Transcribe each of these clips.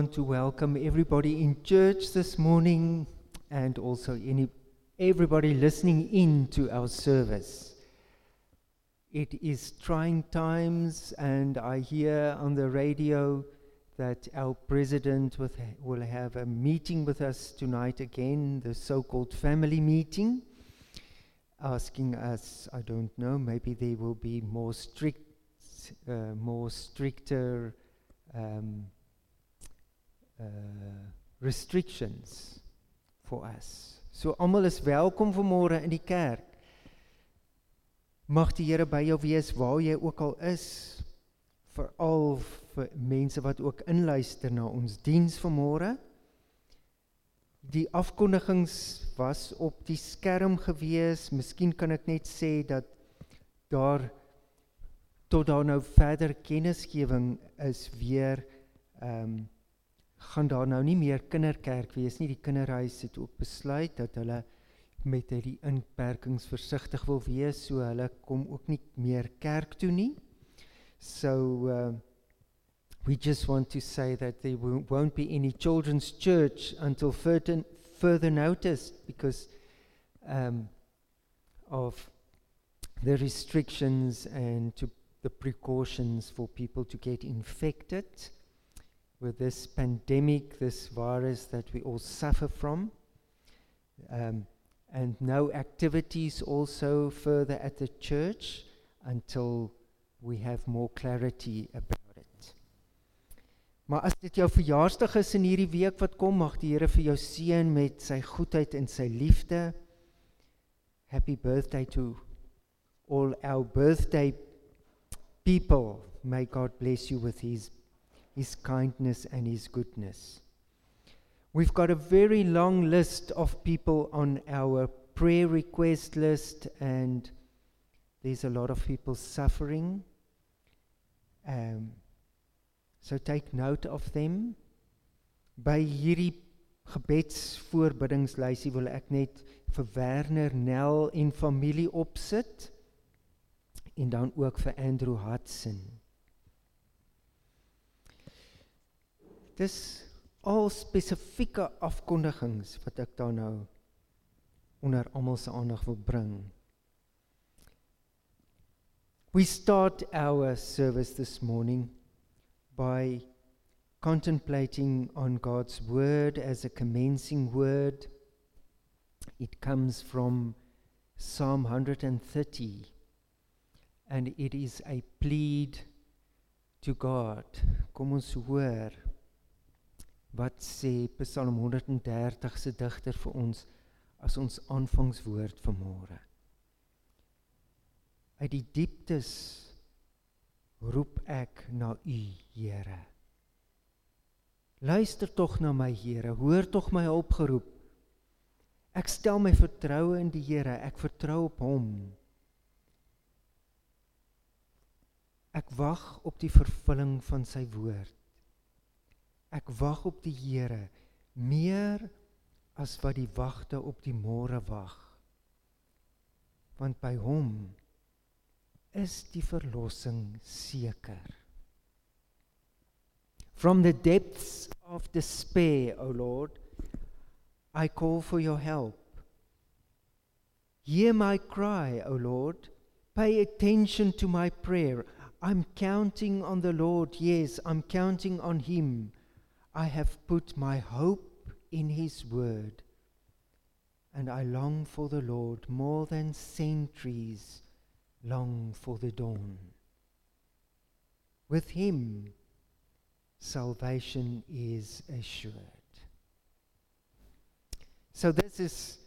want to welcome everybody in church this morning and also any, everybody listening in to our service. It is trying times, and I hear on the radio that our president will have a meeting with us tonight again, the so called family meeting, asking us, I don't know, maybe there will be more strict, uh, more stricter. Um, uh, restrictions for us. So almal is welkom vanmôre in die kerk. Mag die Here by jou wees waar jy ook al is. Veral vir mense wat ook inluister na ons diens vanmôre. Die afkondigings was op die skerm gewees. Miskien kan ek net sê dat daar tot daar nou verder kennisgewing is weer ehm um, gaan daar nou nie meer kinderkerk wees nie. Die kinderhuis het ook besluit dat hulle met hierdie inperkings versigtig wil wees, so hulle kom ook nie meer kerk toe nie. So uh we just want to say that there won't be any children's church until further further notice because um of the restrictions and to the precautions for people to get infected with this pandemic, this virus that we all suffer from. Um, and no activities also further at the church until we have more clarity about it. Maar as dit jou verjaarsdag is in hierdie week wat kom, mag die Here vir jou seën met sy goedheid en sy liefde. Happy birthday to all our birthday people. May God bless you with his his kindness and his goodness. We've got a very long list of people on our prayer request list, and there's a lot of people suffering. Um, so take note of them. By hierdie gebedsvoorbiddingslysie wil ek net vir Werner Nel en familie opsit en dan ook vir Andrew Hudson. Dis al spesifieke afkondigings wat ek dan nou onder almal se aandag wil bring. We start our service this morning by contemplating on God's word as a commencing word. It comes from Psalm 130 and it is a plead to God. Kom ons hoor Wat sê Psalm 130 se digter vir ons as ons aanvangswoord vir môre? Uit die dieptes roep ek na U, Here. Luister tog na my, Here, hoor tog my opgeroep. Ek stel my vertroue in die Here, ek vertrou op Hom. Ek wag op die vervulling van sy woord. Ek wag op die Here meer as wat die wagte op die môre wag. Want by hom is die verlossing seker. From the depths of despair, O Lord, I call for your help. Hear my cry, O Lord. Pay attention to my prayer. I'm counting on the Lord. Yes, I'm counting on him. I have put my hope in His word, and I long for the Lord more than centuries long for the dawn. With Him, salvation is assured. So, this is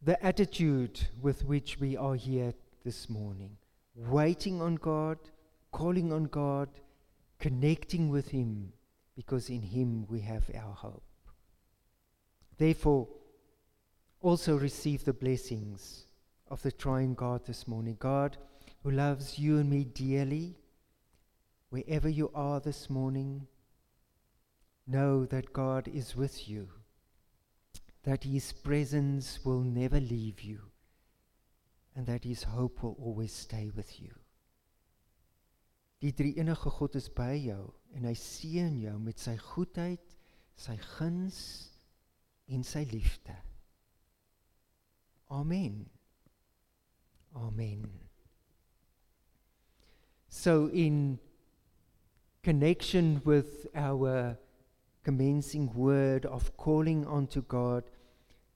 the attitude with which we are here this morning waiting on God, calling on God, connecting with Him because in him we have our hope. Therefore, also receive the blessings of the triune God this morning. God, who loves you and me dearly, wherever you are this morning, know that God is with you, that his presence will never leave you, and that his hope will always stay with you. Die drie enige God is by jou en hy seën jou met sy goedheid, sy guns en sy liefde. Amen. Amen. So in connection with our commencing word of calling unto God,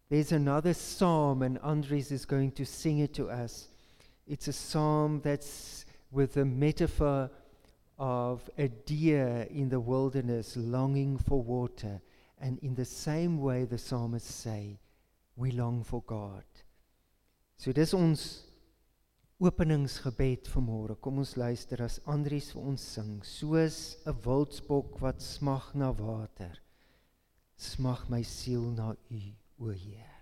there's another psalm, and Andres is going to sing it to us. It's a psalm that's with a metaphor of a deer in the wilderness longing for water. And in the same way, the psalmists say, we long for God. So dis ons openingsgebed vanmôre. Kom ons luister as Andries vir ons sing, soos 'n wildsbok wat smag na water. Smag my siel na U, o Heer.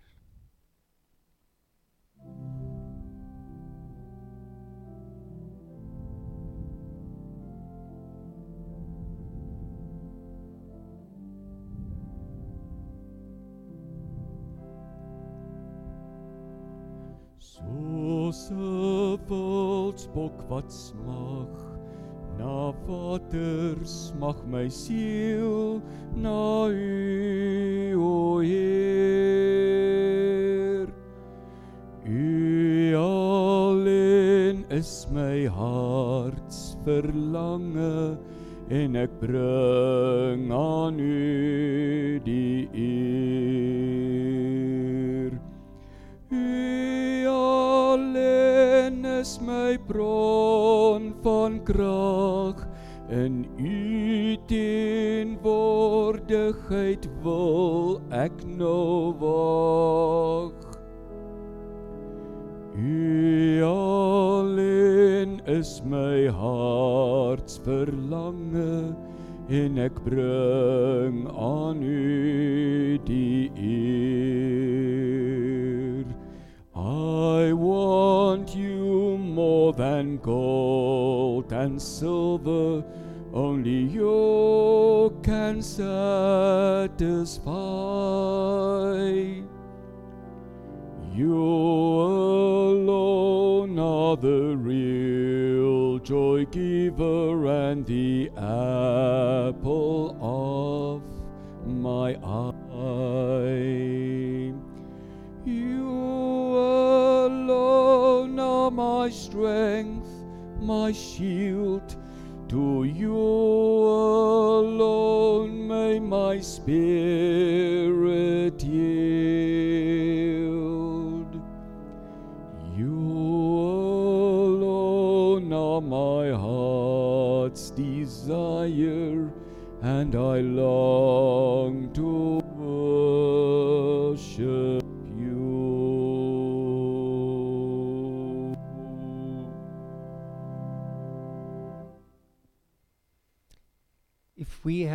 Soos 'n wildsbok wat smag. Na water smag my siel na U o Heer U alleen is my hart verlange en ek bring aan U die eer is my bron van krag. In u teenwoordigheid wil ek nou wag u alleen is my harts verlange en ek bring aan u die eer than gold and silver. Only you can satisfy. You alone are the real joy giver and the apple of my eye. Shield. To you alone may my spirit yield. You alone are my heart's desire, and I long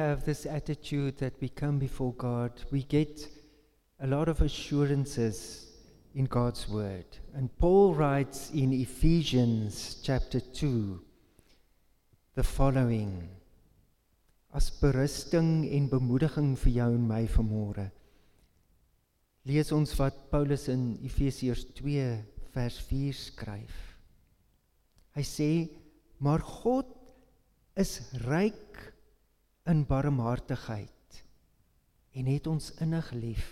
have this attitude that we come before God, we get a lot of assurances in God's word. And Paul writes in Ephesians chapter 2 the following as berusting en bemoediging vir jou en my vanmôre. Lees ons wat Paulus in Efesiërs 2 vers 4 skryf. Hy sê: "Maar God is ryk in barmhartigheid en het ons innig lief.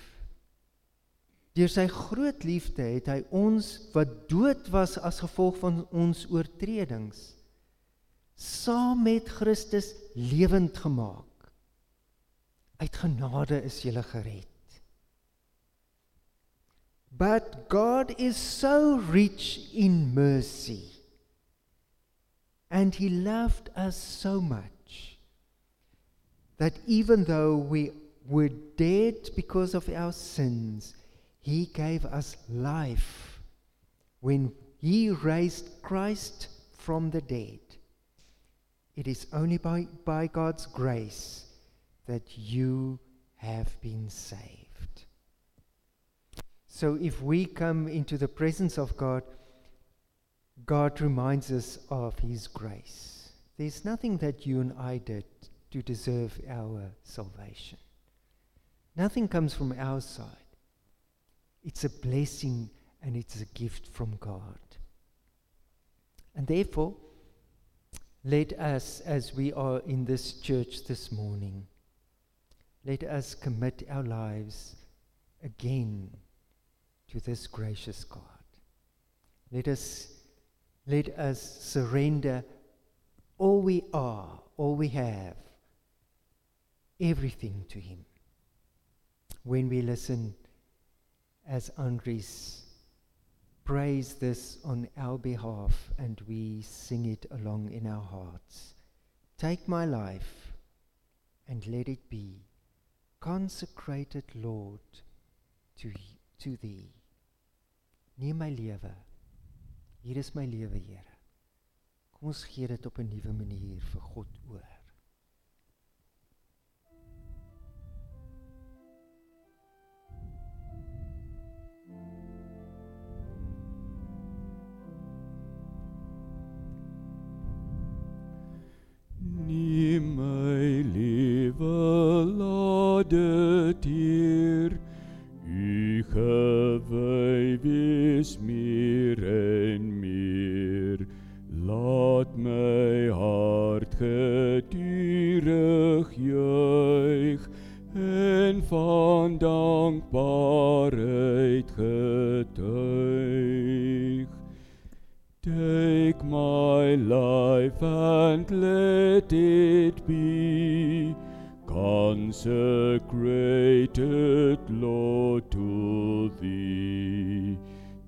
Deur sy groot liefde het hy ons wat dood was as gevolg van ons oortredings saam met Christus lewend gemaak. Uit genade is jy gered. But God is so rich in mercy and he loved us so much that even though we were dead because of our sins, He gave us life when He raised Christ from the dead. It is only by, by God's grace that you have been saved. So if we come into the presence of God, God reminds us of His grace. There's nothing that you and I did to deserve our salvation. Nothing comes from our side. It's a blessing and it's a gift from God. And therefore, Let us, as we are in this church this morning, let us commit our lives again to this gracious God. Let us, let us surrender all we are, all we have, everything to Him. When we listen, as Andres praise this on our behalf and we sing it along in our hearts. Take my life and let it be consecrated, Lord, to, to Thee. Neem my lewe. Hier is my lewe, Here. Kom ons gee dit op 'n nuwe manier vir God oor. Dit hier U gewy wees meer en meer. Laat my hart gedurig juig en van dankbaarheid getuig. Take my life and let it be consecrated, Lord, to Thee.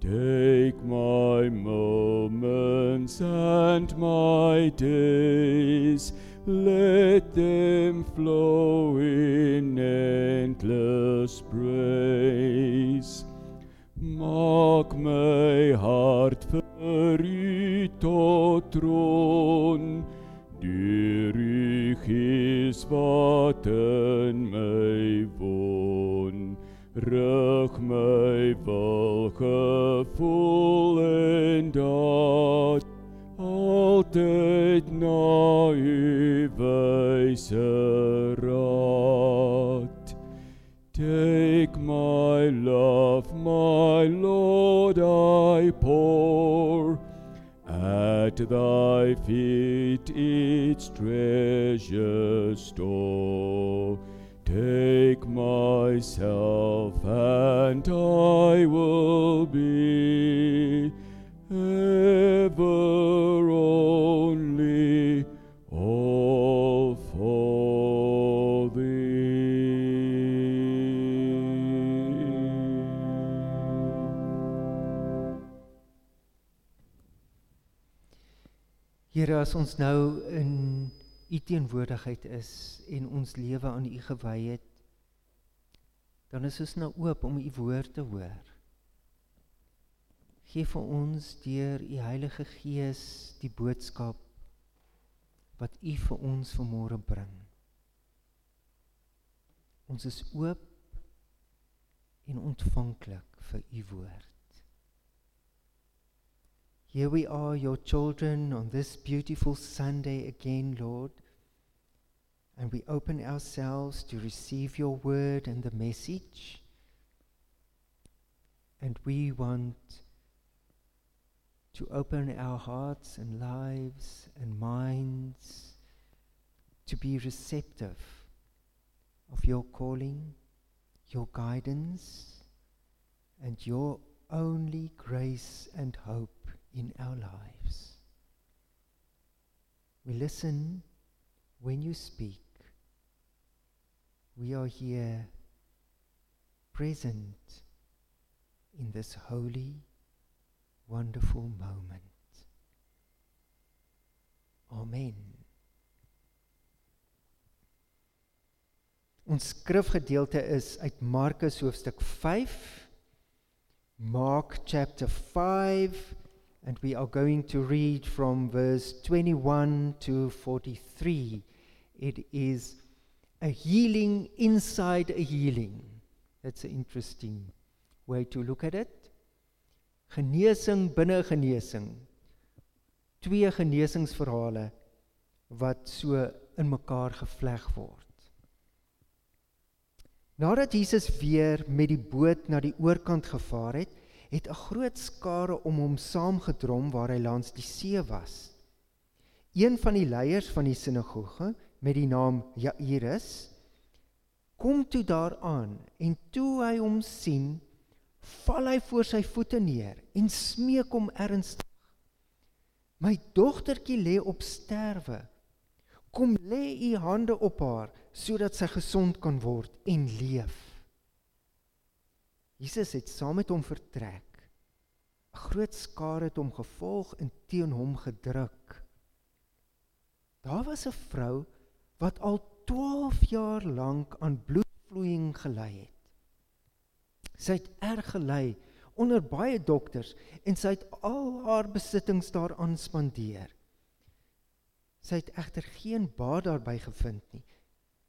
Take my moments and my days, let them flow in endless praise. Maak my heart vir U tot troon, deur U Gees wat Rig my wil gevoel en daad, altyd na U wyse raad. Take my love, my Lord, I pour at thy feet its treasure store. Take myself, and I will be ever only all for thee. Here, as ons nou in U teenwoordigheid is en ons lewe aan U gewy het, dan is ons nou oop om U woord te hoor. Geef vir ons deur U Heilige Gees die boodskap wat U vir ons vanmôre bring. Ons is oop en ontvanklik vir U woord. Here we are, your children, on this beautiful Sunday again, Lord. And we open ourselves to receive your word and the message. And we want to open our hearts and lives and minds to be receptive of your calling, your guidance, and your only grace and hope in our lives. We listen when you speak. We are here present in this holy, wonderful moment. Amen. Ons skrifgedeelte is uit Markus hoofstuk 5. Mark chapter 5 and we are going to read from verse 21 to 43. It is a healing inside a healing. That's an interesting way to look at it. Genesing binne genesing. Twee genesingsverhale wat so in mekaar gevleg word. Nadat Jesus weer met die boot na die oorkant gevaar het, het 'n groot skare om hom saamgedrom waar hy langs die see was. Een van die leiers van die sinagoge met die naam Jairus kom toe daaraan en toe hy hom sien, val hy voor sy voete neer en smeek hom ernstig. My dogtertjie lê op sterwe. Kom lê u hande op haar sodat sy gesond kan word en leef. Jesus het saam met hom vertrek. 'n Groot skare het hom gevolg en teen hom gedruk. Daar was 'n vrou wat al 12 jaar lank aan bloedvloeiing gely het. Sy het erg gely onder baie dokters en sy het al haar besittings daaraan spandeer. Sy het egter geen baat daarby gevind nie.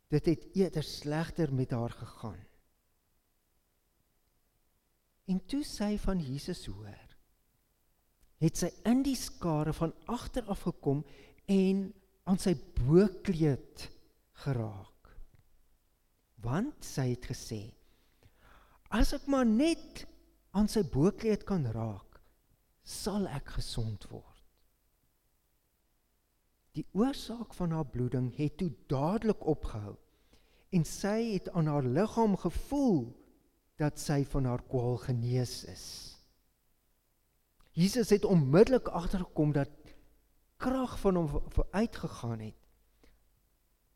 Dit het eerder slegter met haar gegaan. En toe sy van Jesus hoor, het sy in die skare van agter af gekom en aan sy boekleed geraak. Want sy het gesê: As ek maar net aan sy boekleed kan raak, sal ek gesond word. Die oorsaak van haar bloeding het toe dadelik opgehou en sy het aan haar liggaam gevoel dat sy van haar kwaal genees is. Jesus het onmiddellik agtergekom dat krag van hom uitgegaan het.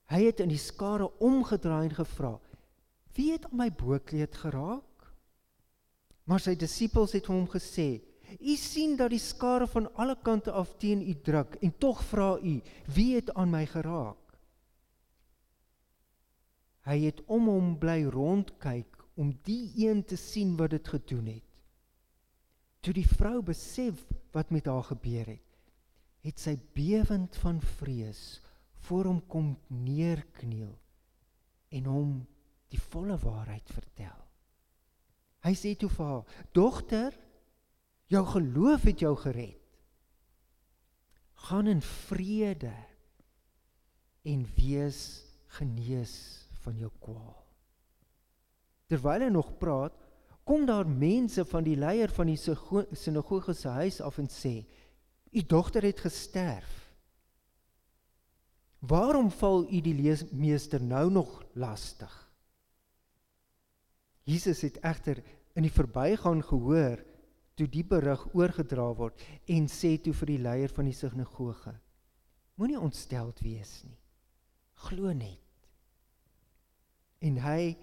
Hy het in die skare omgedraai en gevra: "Wie het aan my boekleed geraak?" Maar sy disippels het hom gesê: "U sien dat die skare van alle kante af teen u druk en tog vra u: Wie het aan my geraak?" Hy het om hom bly rondkyk om die een te sien wat dit gedoen het. Toe die vrou besef wat met haar gebeur het, het sy bewend van vrees voor hom kom neerkniel en hom die volle waarheid vertel. Hy sê toe vir haar: "Dogter, jou geloof het jou gered. Gaan in vrede en wees genees van jou kwaal." Terwyl hy nog praat, kom daar mense van die leier van die sinagoge se huis af en sê: U dogter het gesterf. Waarom val u die meester nou nog lastig? Jesus het egter in die verbygaan gehoor toe die berig oorgedra word en sê toe vir die leier van die sinagoge: Moenie ontsteld wees nie. Glo net. En hy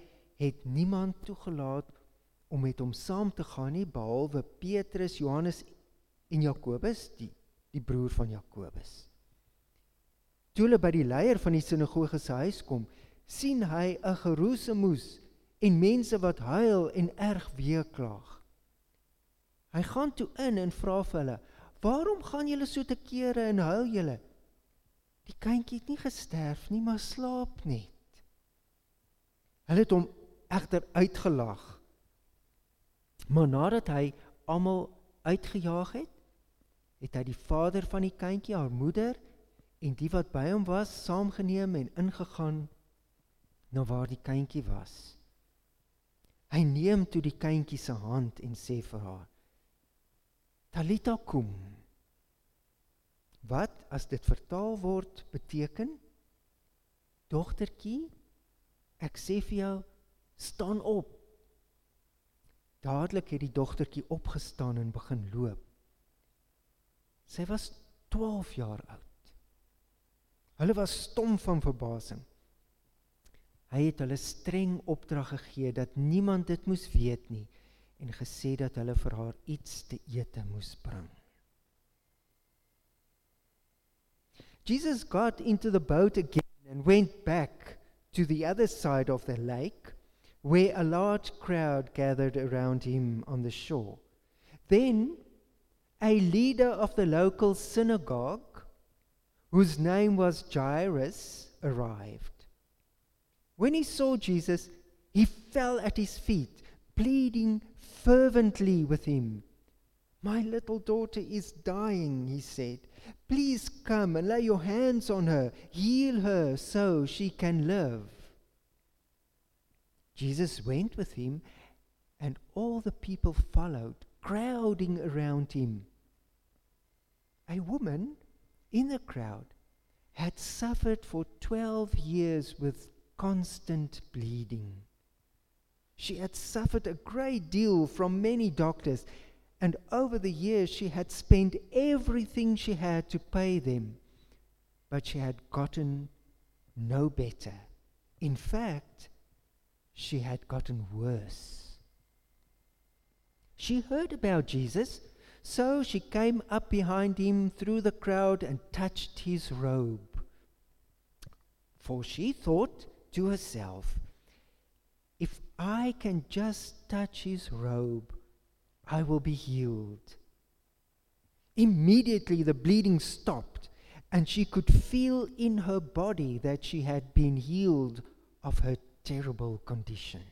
het niemand toegelaat om met hom saam te gaan nie behalwe Petrus, Johannes en Jakobus, die die broer van Jakobus. Toe hulle by die leier van die sinagoge se huis kom, sien hy 'n geroesemoes en mense wat huil en erg weeklaag. Hy gaan toe in en vra vir hulle: "Waarom gaan julle so te kere en huil julle? Die kindjie het nie gesterf nie, maar slaap net." Hulle het hom egter uitgelag. Maar nadat hy almal uitgejaag het, het hy die vader van die kindjie, haar moeder en die wat by hom was, saamgeneem en ingegaan na waar die kindjie was. Hy neem toe die kindjie se hand en sê vir haar: Talita kum. Wat as dit vertaal word beteken? Dogtertjie, ek sê vir jou, staan op. Dadelik het die dogtertjie opgestaan en begin loop. Sy was 12 jaar oud. Hulle was stom van verbasing. Hy het hulle streng opdrag gegee dat niemand dit moes weet nie en gesê dat hulle vir haar iets te ete moes bring. Jesus got into the boat again and went back to the other side of the lake where a large crowd gathered around him on the shore. Then a leader of the local synagogue, whose name was Jairus, arrived. When he saw Jesus, he fell at his feet, pleading fervently with him. My little daughter is dying, he said. Please come and lay your hands on her, heal her so she can live. Jesus went with him, and all the people followed, crowding around him. A woman in the crowd had suffered for 12 years with constant bleeding. She had suffered a great deal from many doctors, and over the years she had spent everything she had to pay them, but she had gotten no better. In fact, she had gotten worse. She heard about Jesus, so she came up behind him through the crowd and touched his robe. For she thought to herself, if I can just touch his robe, I will be healed. Immediately the bleeding stopped, and she could feel in her body that she had been healed of her terrible condition.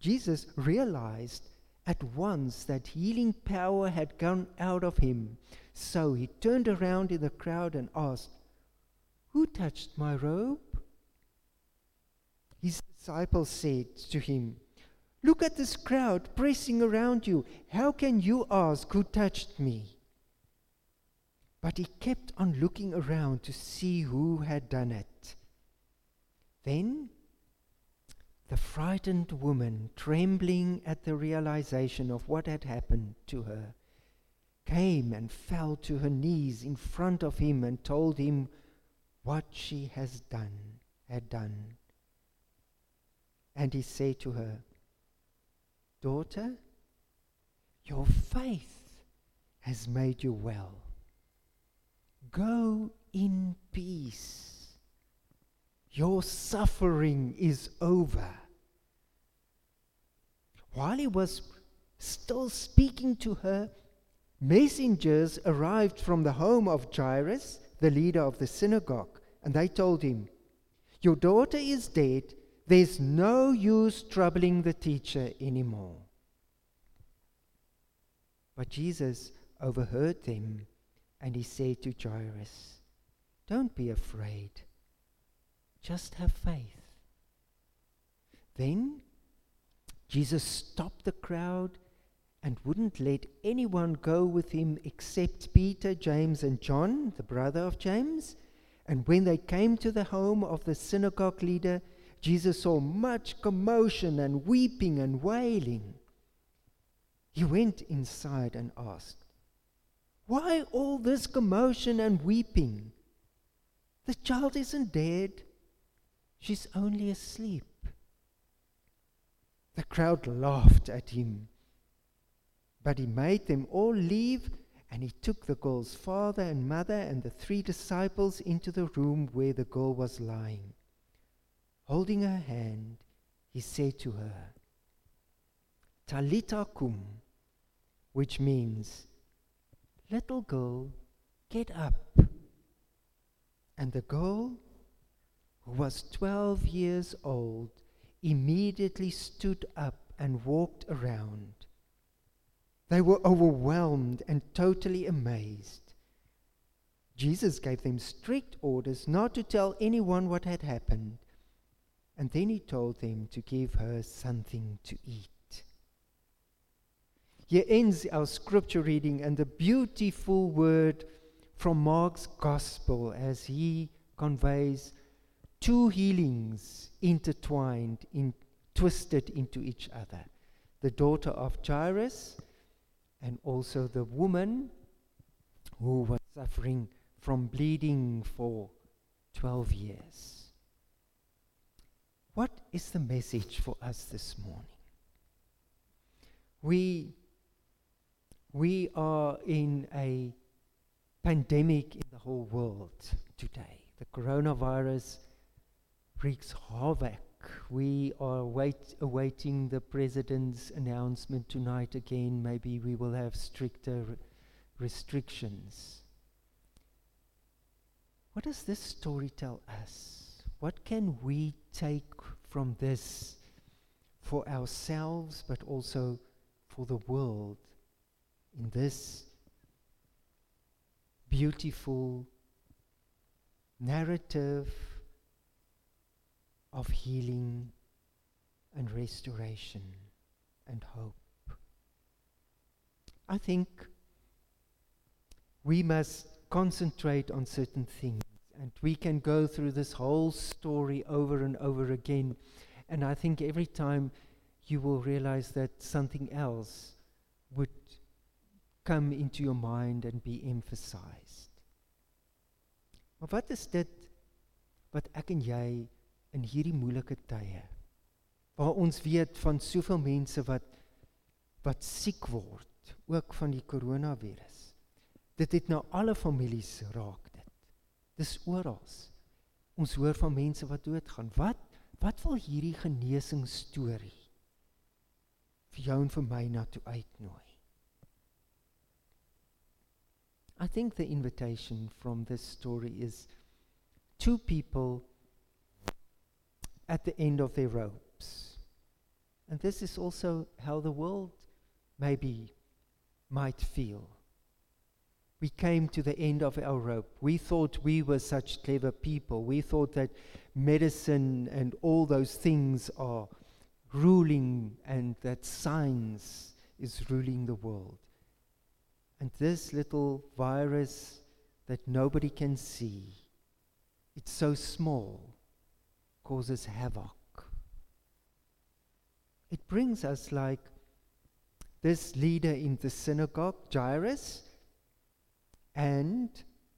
Jesus realized at once that healing power had gone out of him. So he turned around in the crowd and asked, Who touched my robe? His disciples said to him, Look at this crowd pressing around you. How can you ask who touched me? But he kept on looking around to see who had done it. Then the frightened woman, trembling at the realization of what had happened to her, came and fell to her knees in front of him and told him what she has done, had done. And he said to her, Daughter, your faith has made you well. Go in peace. Your suffering is over. While he was still speaking to her, messengers arrived from the home of Jairus, the leader of the synagogue, and they told him, Your daughter is dead. There's no use troubling the teacher anymore. But Jesus overheard them, and he said to Jairus, Don't be afraid, just have faith. Then Jesus stopped the crowd and wouldn't let anyone go with him except Peter, James, and John, the brother of James. And when they came to the home of the synagogue leader, Jesus saw much commotion and weeping and wailing. He went inside and asked, Why all this commotion and weeping? The child isn't dead, she's only asleep. The crowd laughed at him. But he made them all leave, and he took the girl's father and mother and the three disciples into the room where the girl was lying. Holding her hand, he said to her, Talita kum, which means, Little girl, get up. And the girl, who was 12 years old, immediately stood up and walked around. They were overwhelmed and totally amazed. Jesus gave them strict orders not to tell anyone what had happened, and then he told them to give her something to eat. Here ends our scripture reading and the beautiful word from Mark's gospel as he conveys two healings intertwined, in, twisted into each other. The daughter of Jairus and also the woman who was suffering from bleeding for 12 years. What is the message for us this morning? We, we are in a pandemic in the whole world today. The coronavirus wreaks havoc. We are wait, awaiting the president's announcement tonight again. Maybe we will have stricter re- restrictions. What does this story tell us? What can we take from this for ourselves, but also for the world in this beautiful narrative of healing and restoration and hope. I think we must concentrate on certain things. And we can go through this whole story over and over again. And I think every time you will realize that something else would come into your mind and be emphasized. Maar wat is dit wat ek en jy in hierdie moeilike tye waar ons weet van soveel mense wat wat siek word ook van die koronavirus. Dit het nou alle families raak dit. Dis oral. Ons hoor van mense wat doodgaan. Wat wat wil hierdie genesing storie vir jou en vir my na toe uitnooi? I think the invitation from this story is two people at the end of their ropes. And this is also how the world maybe might feel. We came to the end of our rope. We thought we were such clever people. We thought that medicine and all those things are ruling and that science is ruling the world. And this little virus that nobody can see, it's so small, causes havoc. It brings us like this leader in the synagogue, Jairus, and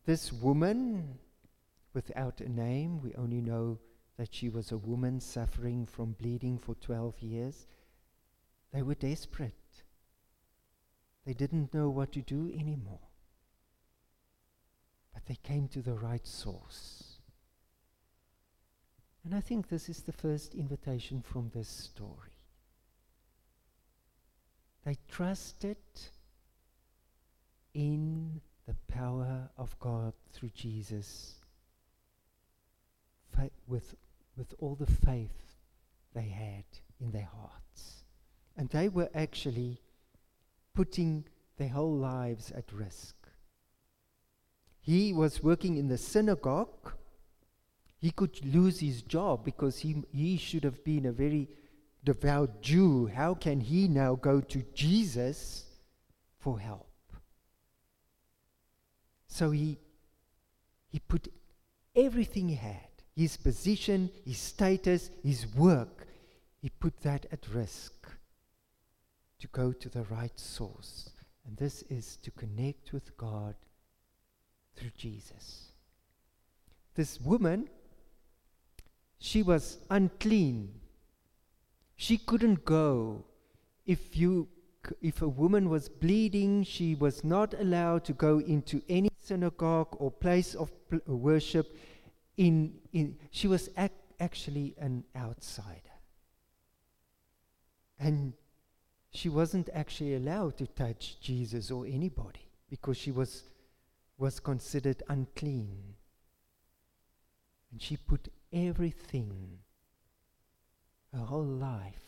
this woman without a name. We only know that she was a woman suffering from bleeding for 12 years. They were desperate. They didn't know what to do anymore. But they came to the right source. And I think this is the first invitation from this story. They trusted in the power of God through Jesus fa- with, with all the faith they had in their hearts. And they were actually putting their whole lives at risk. He was working in the synagogue. He could lose his job because he, he should have been a very devout Jew. How can he now go to Jesus for help? So he, he put everything he had his position, his status, his work he put that at risk to go to the right source. And this is to connect with God through Jesus. This woman, she was unclean. She couldn't go. If you if a woman was bleeding, she was not allowed to go into any synagogue or place of uh, worship. In, in she was ac- actually an outsider, and she wasn't actually allowed to touch Jesus or anybody because she was, was considered unclean. And she put everything, her whole life,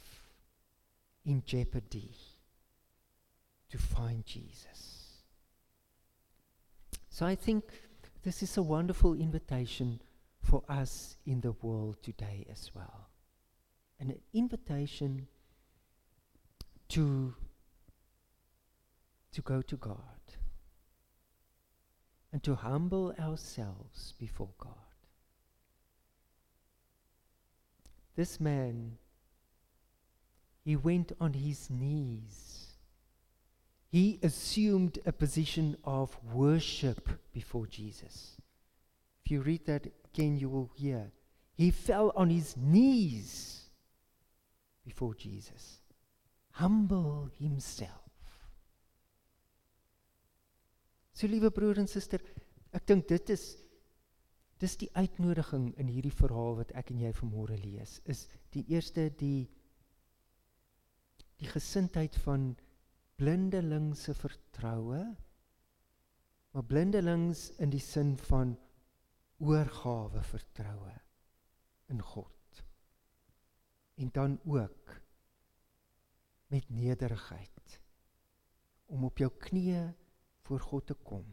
in jeopardy to find Jesus. So I think this is a wonderful invitation for us in the world today as well. And an invitation to, to go to God and to humble ourselves before God. This man, he went on his knees. He assumed a position of worship before Jesus. If you read that again, you will hear. He fell on his knees before Jesus humble himself. So liewe broer en suster, ek dink dit is dis die uitnodiging in hierdie verhaal wat ek en jy vanmôre lees, is die eerste die die gesindheid van blindelingse vertroue, maar blindelings in die sin van oorgawe vertroue in God. En dan ook met nederigheid om op jou knieë voor God te kom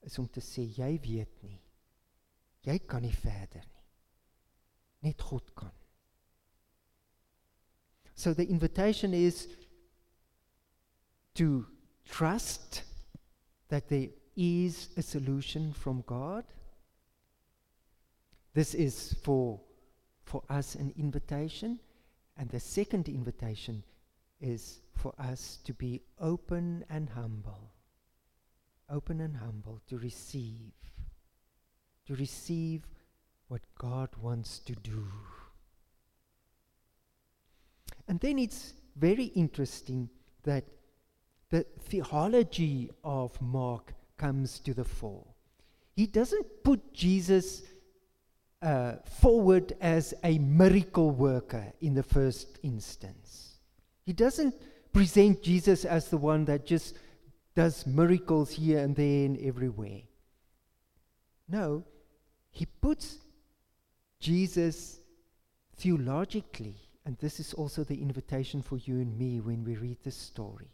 is om te sê jy weet nie jy kan nie verder nie net God kan so the invitation is to trust that there is a solution from God. This is for, for us an invitation. And the second invitation is for us to be open and humble. Open and humble to receive. To receive what God wants to do. And then it's very interesting that the theology of Mark comes to the fore. He doesn't put Jesus uh, forward as a miracle worker in the first instance. He doesn't present Jesus as the one that just does miracles here and there and everywhere. No, he puts Jesus theologically, and this is also the invitation for you and me when we read this story.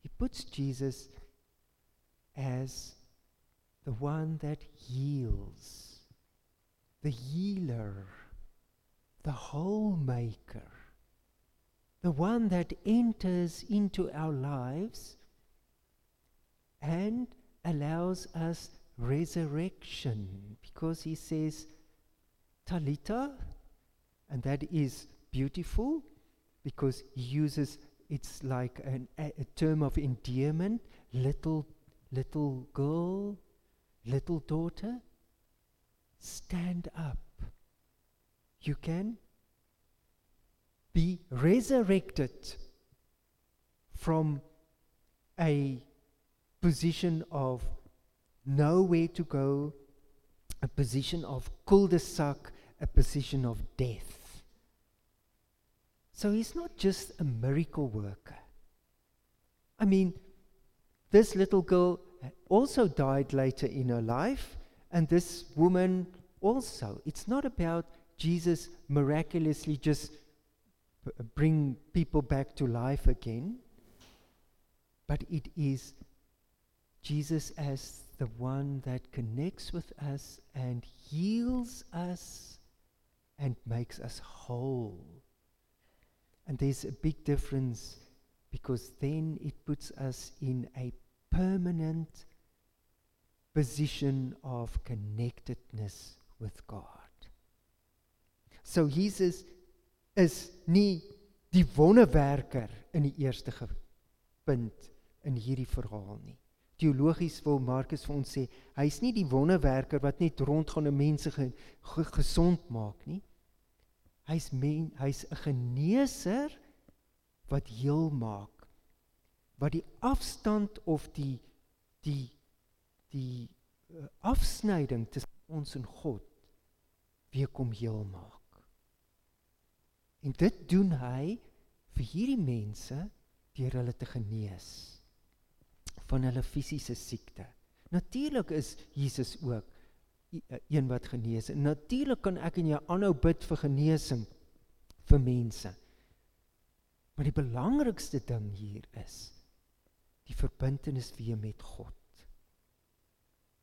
He puts Jesus as the one that heals, the healer, the whole maker, the one that enters into our lives and allows us resurrection because he says, Talita, and that is beautiful because he uses it's like an, a, a term of endearment, little little girl, little daughter, stand up. You can be resurrected from a position of nowhere to go, a position of cul-de-sac, a position of death. So he's not just a miracle worker. I mean, this little girl also died later in her life, and this woman also. It's not about Jesus miraculously just bring people back to life again, but it is Jesus as the one that connects with us and heals us and makes us whole. And there's a big difference because then it puts us in a permanent position of connectedness with God. So Jesus is nie die wonderwerker in die eerste punt in hierdie verhaal nie. Teologies wil Markus vir ons sê, hy's nie die wonderwerker wat net rondgaan en mense ge, ge, gesond maak nie. Hy's men, hy's 'n geneeser wat heel maak. Wat die afstand of die die die uh, afsnyding tussen ons en God weer kom heel maak. En dit doen hy vir hierdie mense deur hulle te genees van hulle fisiese siekte. Natuurlik is Jesus ook eh, een wat genees. En natuurlik kan ek en jy aanhou bid vir genesing vir mense. Maar die belangrikste ding hier is die verbintenis weer met God.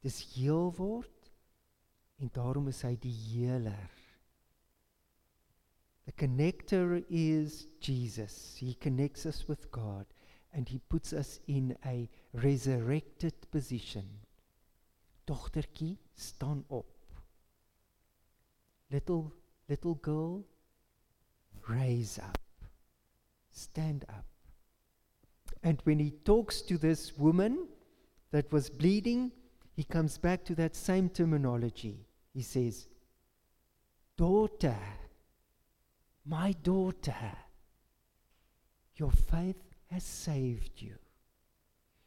Dis heel word en daarom is hy die heler. The connector is Jesus. He connects us with God and he puts us in a resurrected position. Dogtertjie, staan op. Little little girl, raise up. Stand up. And when he talks to this woman that was bleeding, he comes back to that same terminology. He says, Daughter, my daughter, your faith has saved you.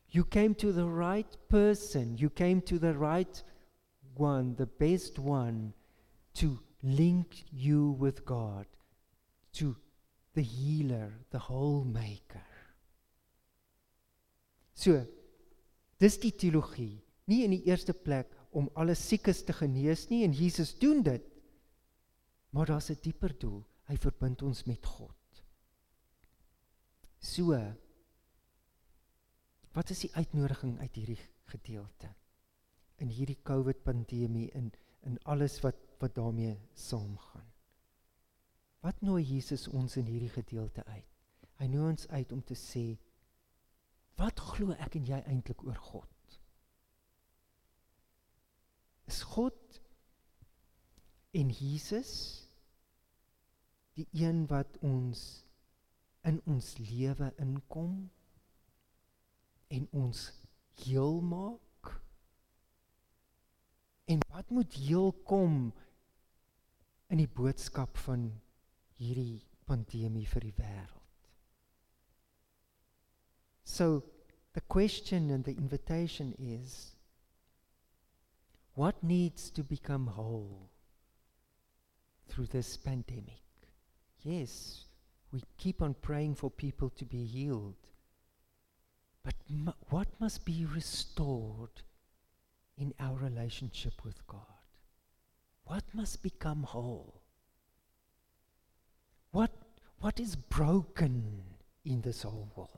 You came to the right person. You came to the right one, the best one, to link you with God, to the healer, the whole maker. So, dis die teologie. Nie in die eerste plek om alle siekes te genees nie en Jesus doen dit. Maar daar's 'n dieper doel. Hy verbind ons met God. So Wat is die uitnodiging uit hierdie gedeelte? In hierdie COVID pandemie in in alles wat wat daarmee saamgaan. Wat nooi Jesus ons in hierdie gedeelte uit? Hy nooi ons uit om te sê wat glo ek en jy eintlik oor God? is God en Jesus die een wat ons in ons lewe inkom en ons heel maak? En wat moet heel kom in die boodskap van hierdie pandemie vir die wêreld? So the question and the invitation is what needs to become whole through this pandemic? Yes we keep on praying for people to be healed. But what must be restored in our relationship with God? What must become whole? What, what is broken in this whole world?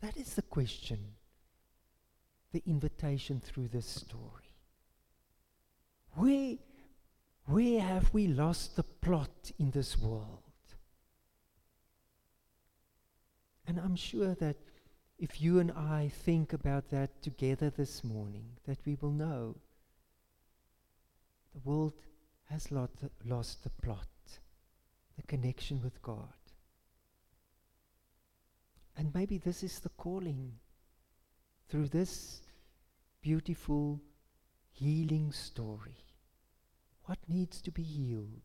That is the question, the invitation through this story. Where, where have we lost the plot in this world? And I'm sure that if you and I think about that together this morning, that we will know the world has lot, lost the plot, the connection with God. And maybe this is the calling through this beautiful healing story. What needs to be healed?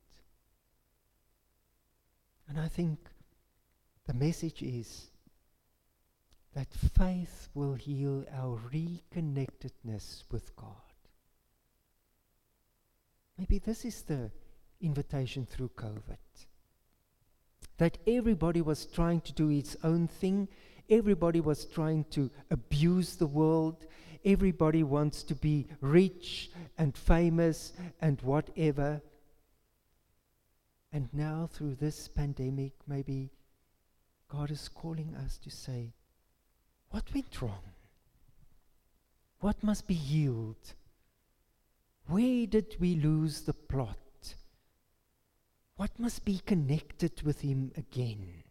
And I think the message is that faith will heal our reconnectedness with God. Maybe this is the invitation through COVID. That everybody was trying to do its own thing, everybody was trying to abuse the world, everybody wants to be rich and famous and whatever. And now, through this pandemic, maybe God is calling us to say, what went wrong? What must be healed? Where did we lose the plot? What must be connected with him again?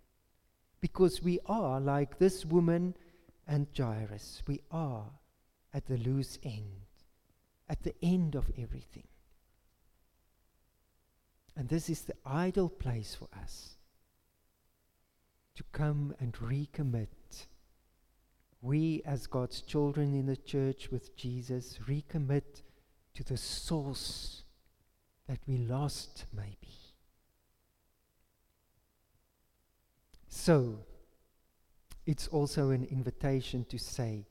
Because we are like this woman and Jairus. We are at the loose end, at the end of everything. And this is the ideal place for us to come and recommit we, as God's children in the church with Jesus, recommit to the source that we lost, maybe. So, it's also an invitation to say,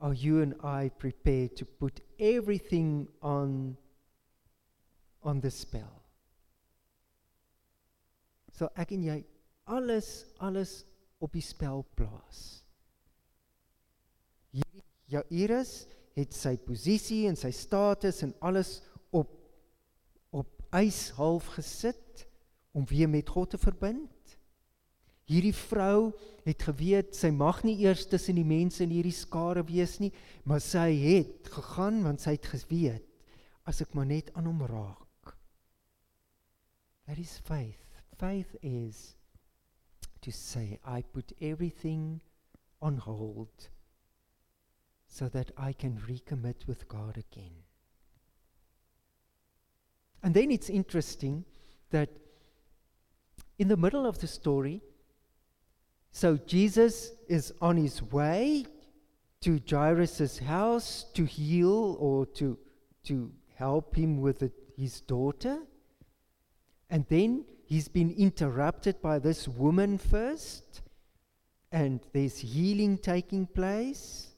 Are you and I prepared to put everything on, on the spell? So ek en jy alles alles op die spel plaas Jairus het sy posisie en sy status en alles op op ys half gesit om weer met God te verbind. Hierdie vrou het geweet sy mag nie eers tussen die mense in hierdie skare wees nie, maar sy het gegaan want sy het geweet as ek maar net aan hom raak. That is faith. Faith is to say I put everything on hold so that I can recommit with God again. And then it's interesting that in the middle of the story, so Jesus is on his way to Jairus' house to heal or to, to help him with the, his daughter. And then he's been interrupted by this woman first, and there's healing taking place.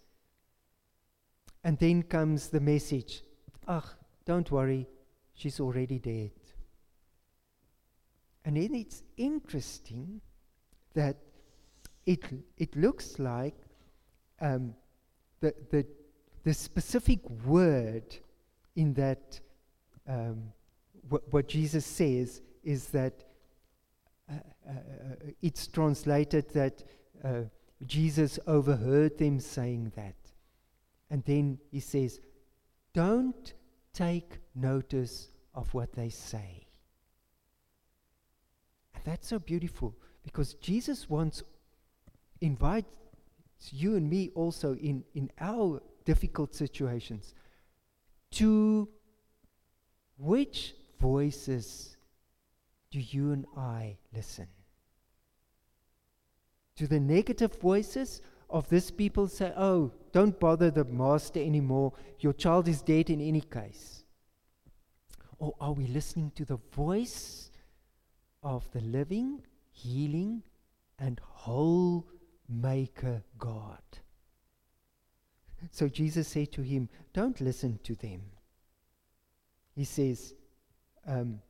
And then comes the message Ah, don't worry, she's already dead. And then it's interesting that it, it looks like um, the, the, the specific word in that, um, wh- what Jesus says is that uh, uh, it's translated that uh, Jesus overheard them saying that. And then he says, Don't take notice of what they say. And that's so beautiful because Jesus wants invites you and me also in, in our difficult situations to which voices do you and I listen? To the negative voices of this people say, oh, don't bother the master anymore. Your child is dead in any case. Or are we listening to the voice of the living, healing, and whole maker God? So Jesus said to him, Don't listen to them. He says, um,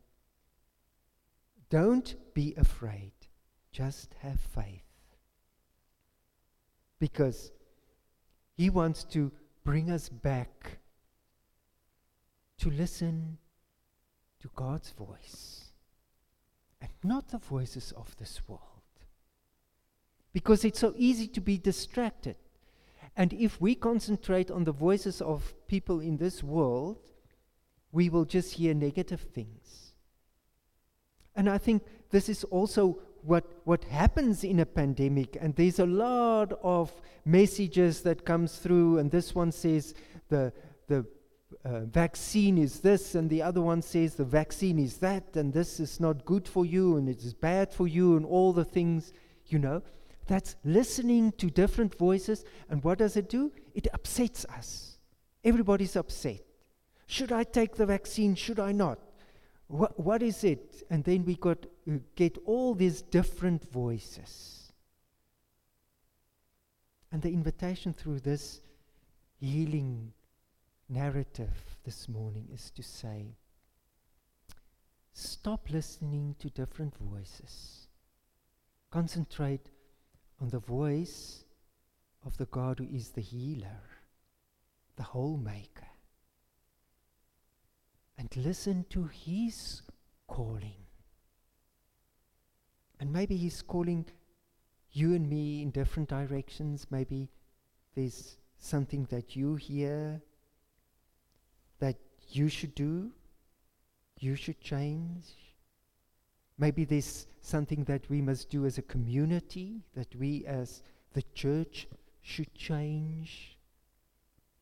Don't be afraid, just have faith. Because he wants to bring us back to listen to God's voice and not the voices of this world. Because it's so easy to be distracted. And if we concentrate on the voices of people in this world, we will just hear negative things. And I think this is also what, what happens in a pandemic. And there's a lot of messages that comes through, and this one says the, the uh, vaccine is this, and the other one says the vaccine is that, and this is not good for you, and it is bad for you, and all the things, you know. That's listening to different voices. And what does it do? It upsets us. Everybody's upset. Should I take the vaccine? Should I not? What, what is it? And then we got, uh, get all these different voices. And the invitation through this healing narrative this morning is to say, stop listening to different voices. Concentrate on the voice of the God who is the healer, the whole maker, and listen to his calling. And maybe he's calling you and me in different directions. Maybe there's something that you hear that you should do, you should change. Maybe there's something that we must do as a community, that we as the church should change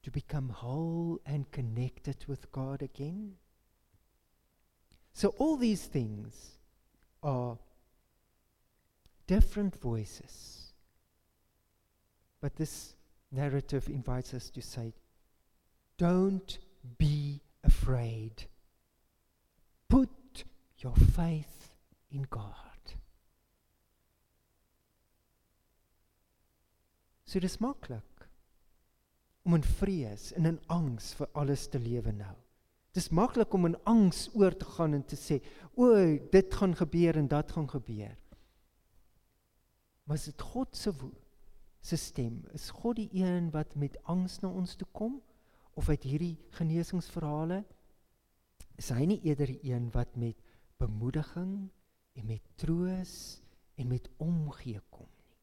to become whole and connected with God again. So, all these things are different voices. But this narrative invites us to say, don't be afraid. Put your faith in God. So dis maklik om in vrees en in angs vir alles te lewe nou. Dis maklik om in angs oor te gaan en te sê, "O, dit gaan gebeur en dat gaan gebeur." Maar is dit God se se stem? Is God die een wat met angs na ons toe kom of uit hierdie genesingsverhale is hy nie eerder die een wat met bemoediging en met troos en met omgee kom nie.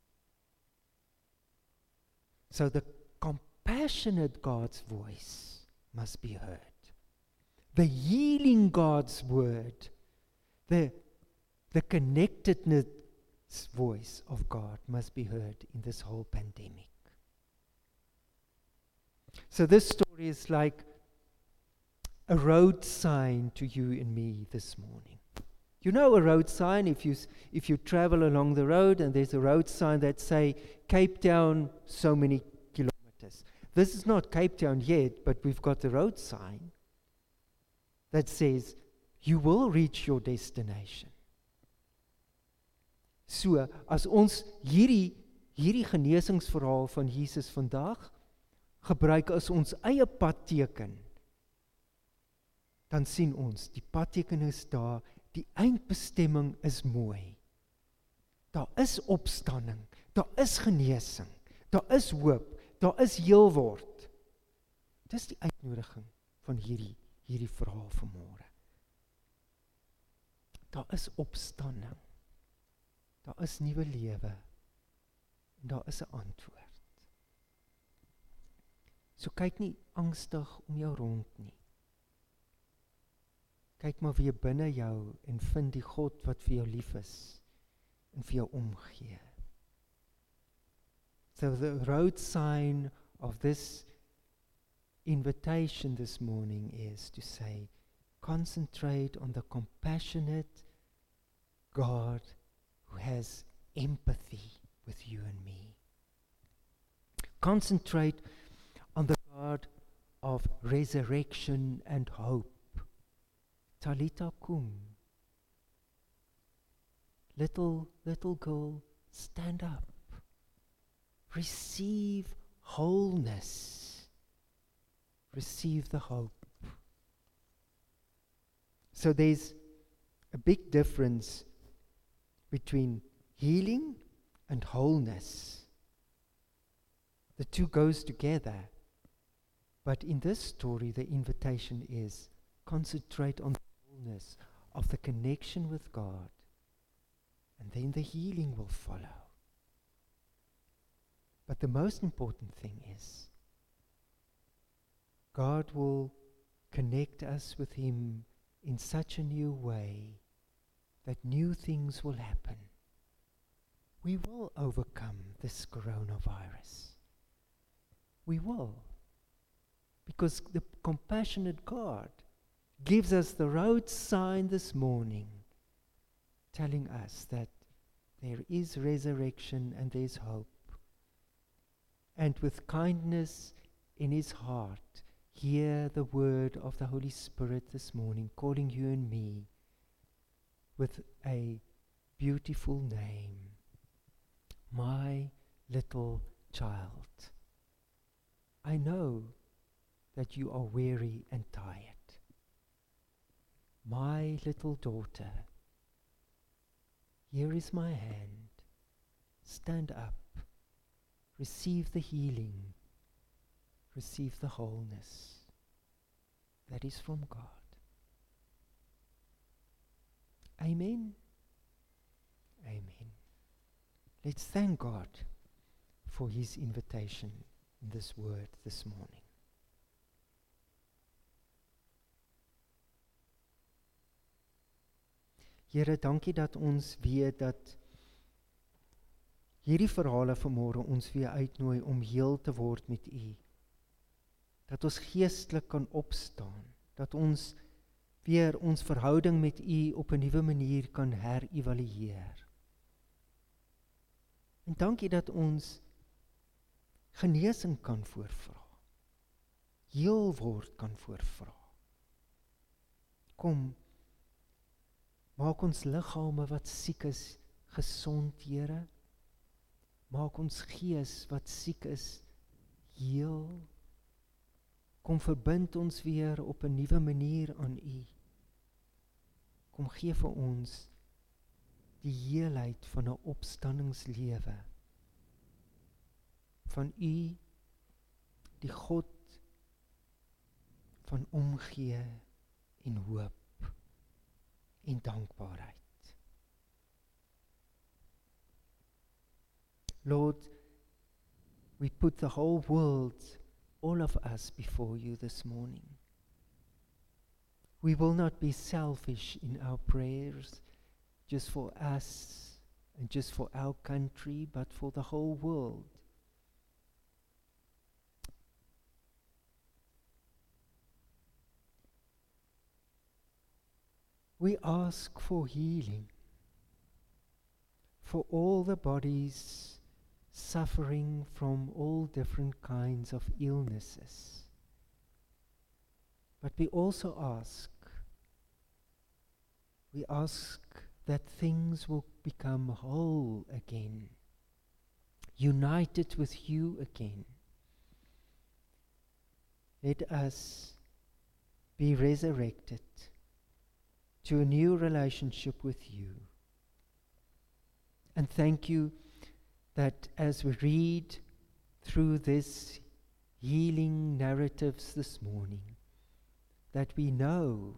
So the compassionate God's voice must be heard. The healing God's word, the the connectedness voice of God must be heard in this whole pandemic. So this story is like a road sign to you and me this morning. You know a road sign if you if you travel along the road and there's a road sign that say Cape Town so many kilometers. This is not Cape Town yet, but we've got the road sign that says you will reach your destination. So as ons hierdie hierdie genesingsverhaal van Jesus vandag gebruik as ons eie padteken dan sien ons die padteken is daar die eindbestemming is mooi daar is opstanding daar is genesing daar is hoop daar is heel word dis die uitnodiging van hierdie hierdie verhaal van môre daar is opstanding daar is nuwe lewe en daar is 'n antwoord So kyk nie angstig om jou rond nie. Kyk maar weer binne jou en vind die God wat vir jou lief is en vir jou omgee. So the road sign of this invitation this morning is to say, concentrate on the compassionate God who has empathy with you and me. Concentrate on the God of resurrection and hope. Talita kum. Little, little girl, stand up. Receive wholeness. Receive the hope. So there's a big difference between healing and wholeness. The two goes together. But in this story the invitation is concentrate on the wholeness of the connection with God and then the healing will follow. But the most important thing is God will connect us with Him in such a new way that new things will happen. We will overcome this coronavirus. We will. Because the compassionate God gives us the road sign this morning, telling us that there is resurrection and there's hope. And with kindness in his heart, hear the word of the Holy Spirit this morning, calling you and me with a beautiful name, my little child. I know that you are weary and tired. My little daughter, here is my hand. Stand up. Receive the healing. Receive the wholeness that is from God. Amen. Amen. Let's thank God for his invitation in this word this morning. Here, dankie dat ons weet dat hierdie verhale vanmôre ons weer uitnooi om heel te word met U. Dat ons geestelik kan opstaan, dat ons weer ons verhouding met U op 'n nuwe manier kan herëvalueer. En dankie dat ons genesing kan voorvra. Heel word kan voorvra. Kom Maak ons liggame wat siek is gesond, Here. Maak ons gees wat siek is heel. Kom verbind ons weer op 'n nuwe manier aan U. Kom gee vir ons die heelheid van 'n opstanningslewe. Van U die God van omgee en hoop en dankbaarheid. Lord, we put the whole world, all of us, before you this morning. We will not be selfish in our prayers just for us and just for our country, but for the whole world. we ask for healing for all the bodies suffering from all different kinds of illnesses. But we also ask, we ask that things will become whole again, united with you again. Let us be resurrected to a new relationship with you. And thank you that as we read through this healing narratives this morning, that we know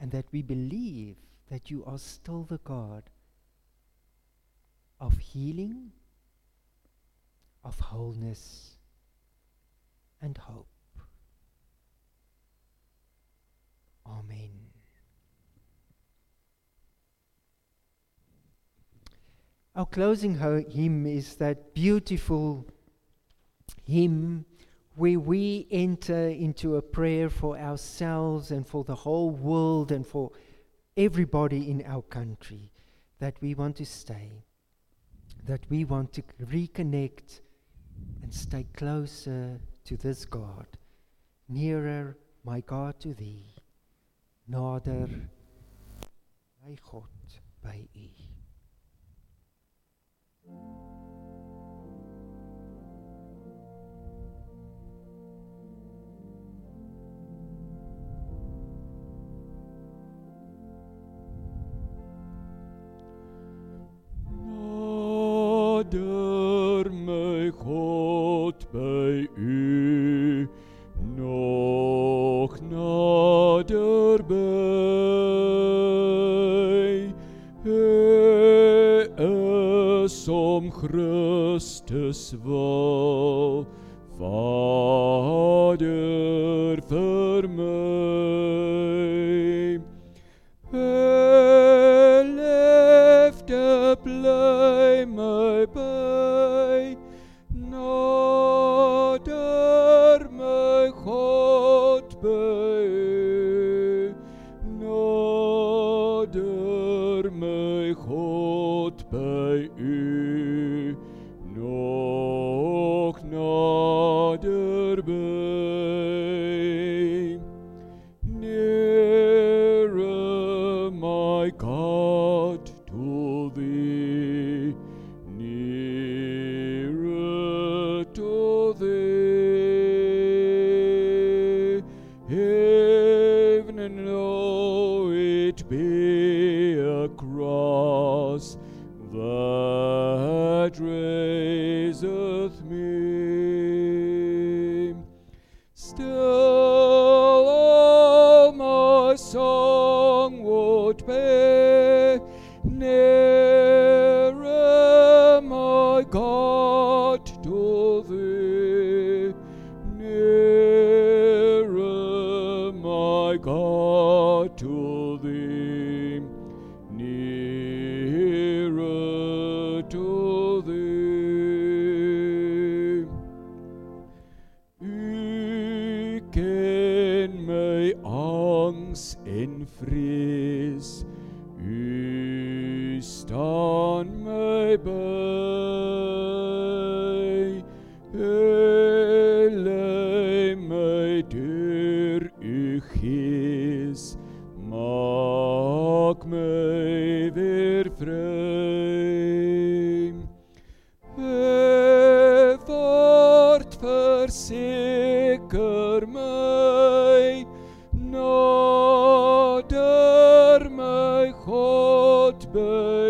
and that we believe that you are still the God of healing, of wholeness, and hope. Amen. Our closing hymn is that beautiful hymn, where we enter into a prayer for ourselves and for the whole world and for everybody in our country that we want to stay, that we want to reconnect and stay closer to this God, nearer, my God, to thee, nader, my God, by u. Nader my God by u Christus woon. Vader, vermij. Beleefde blij mij bij, nader mij God bij, nader mij God. By u nog nader God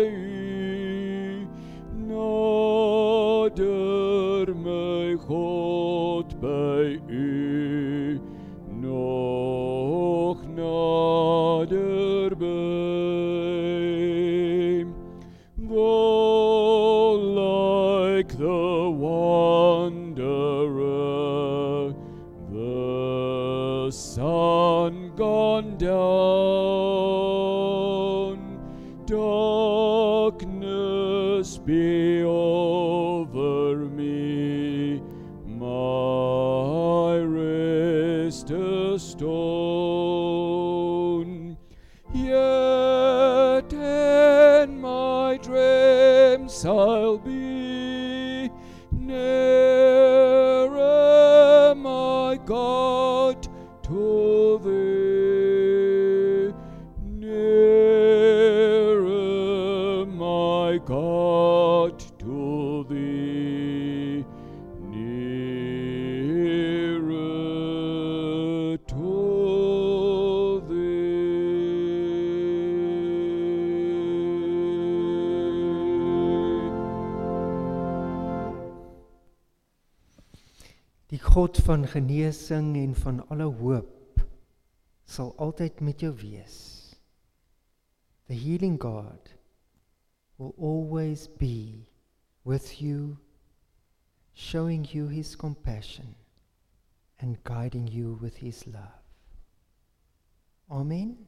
van genesing en van alle hoop sal altyd met jou wees. The healing God will always be with you, showing you his compassion and guiding you with his love. Amen.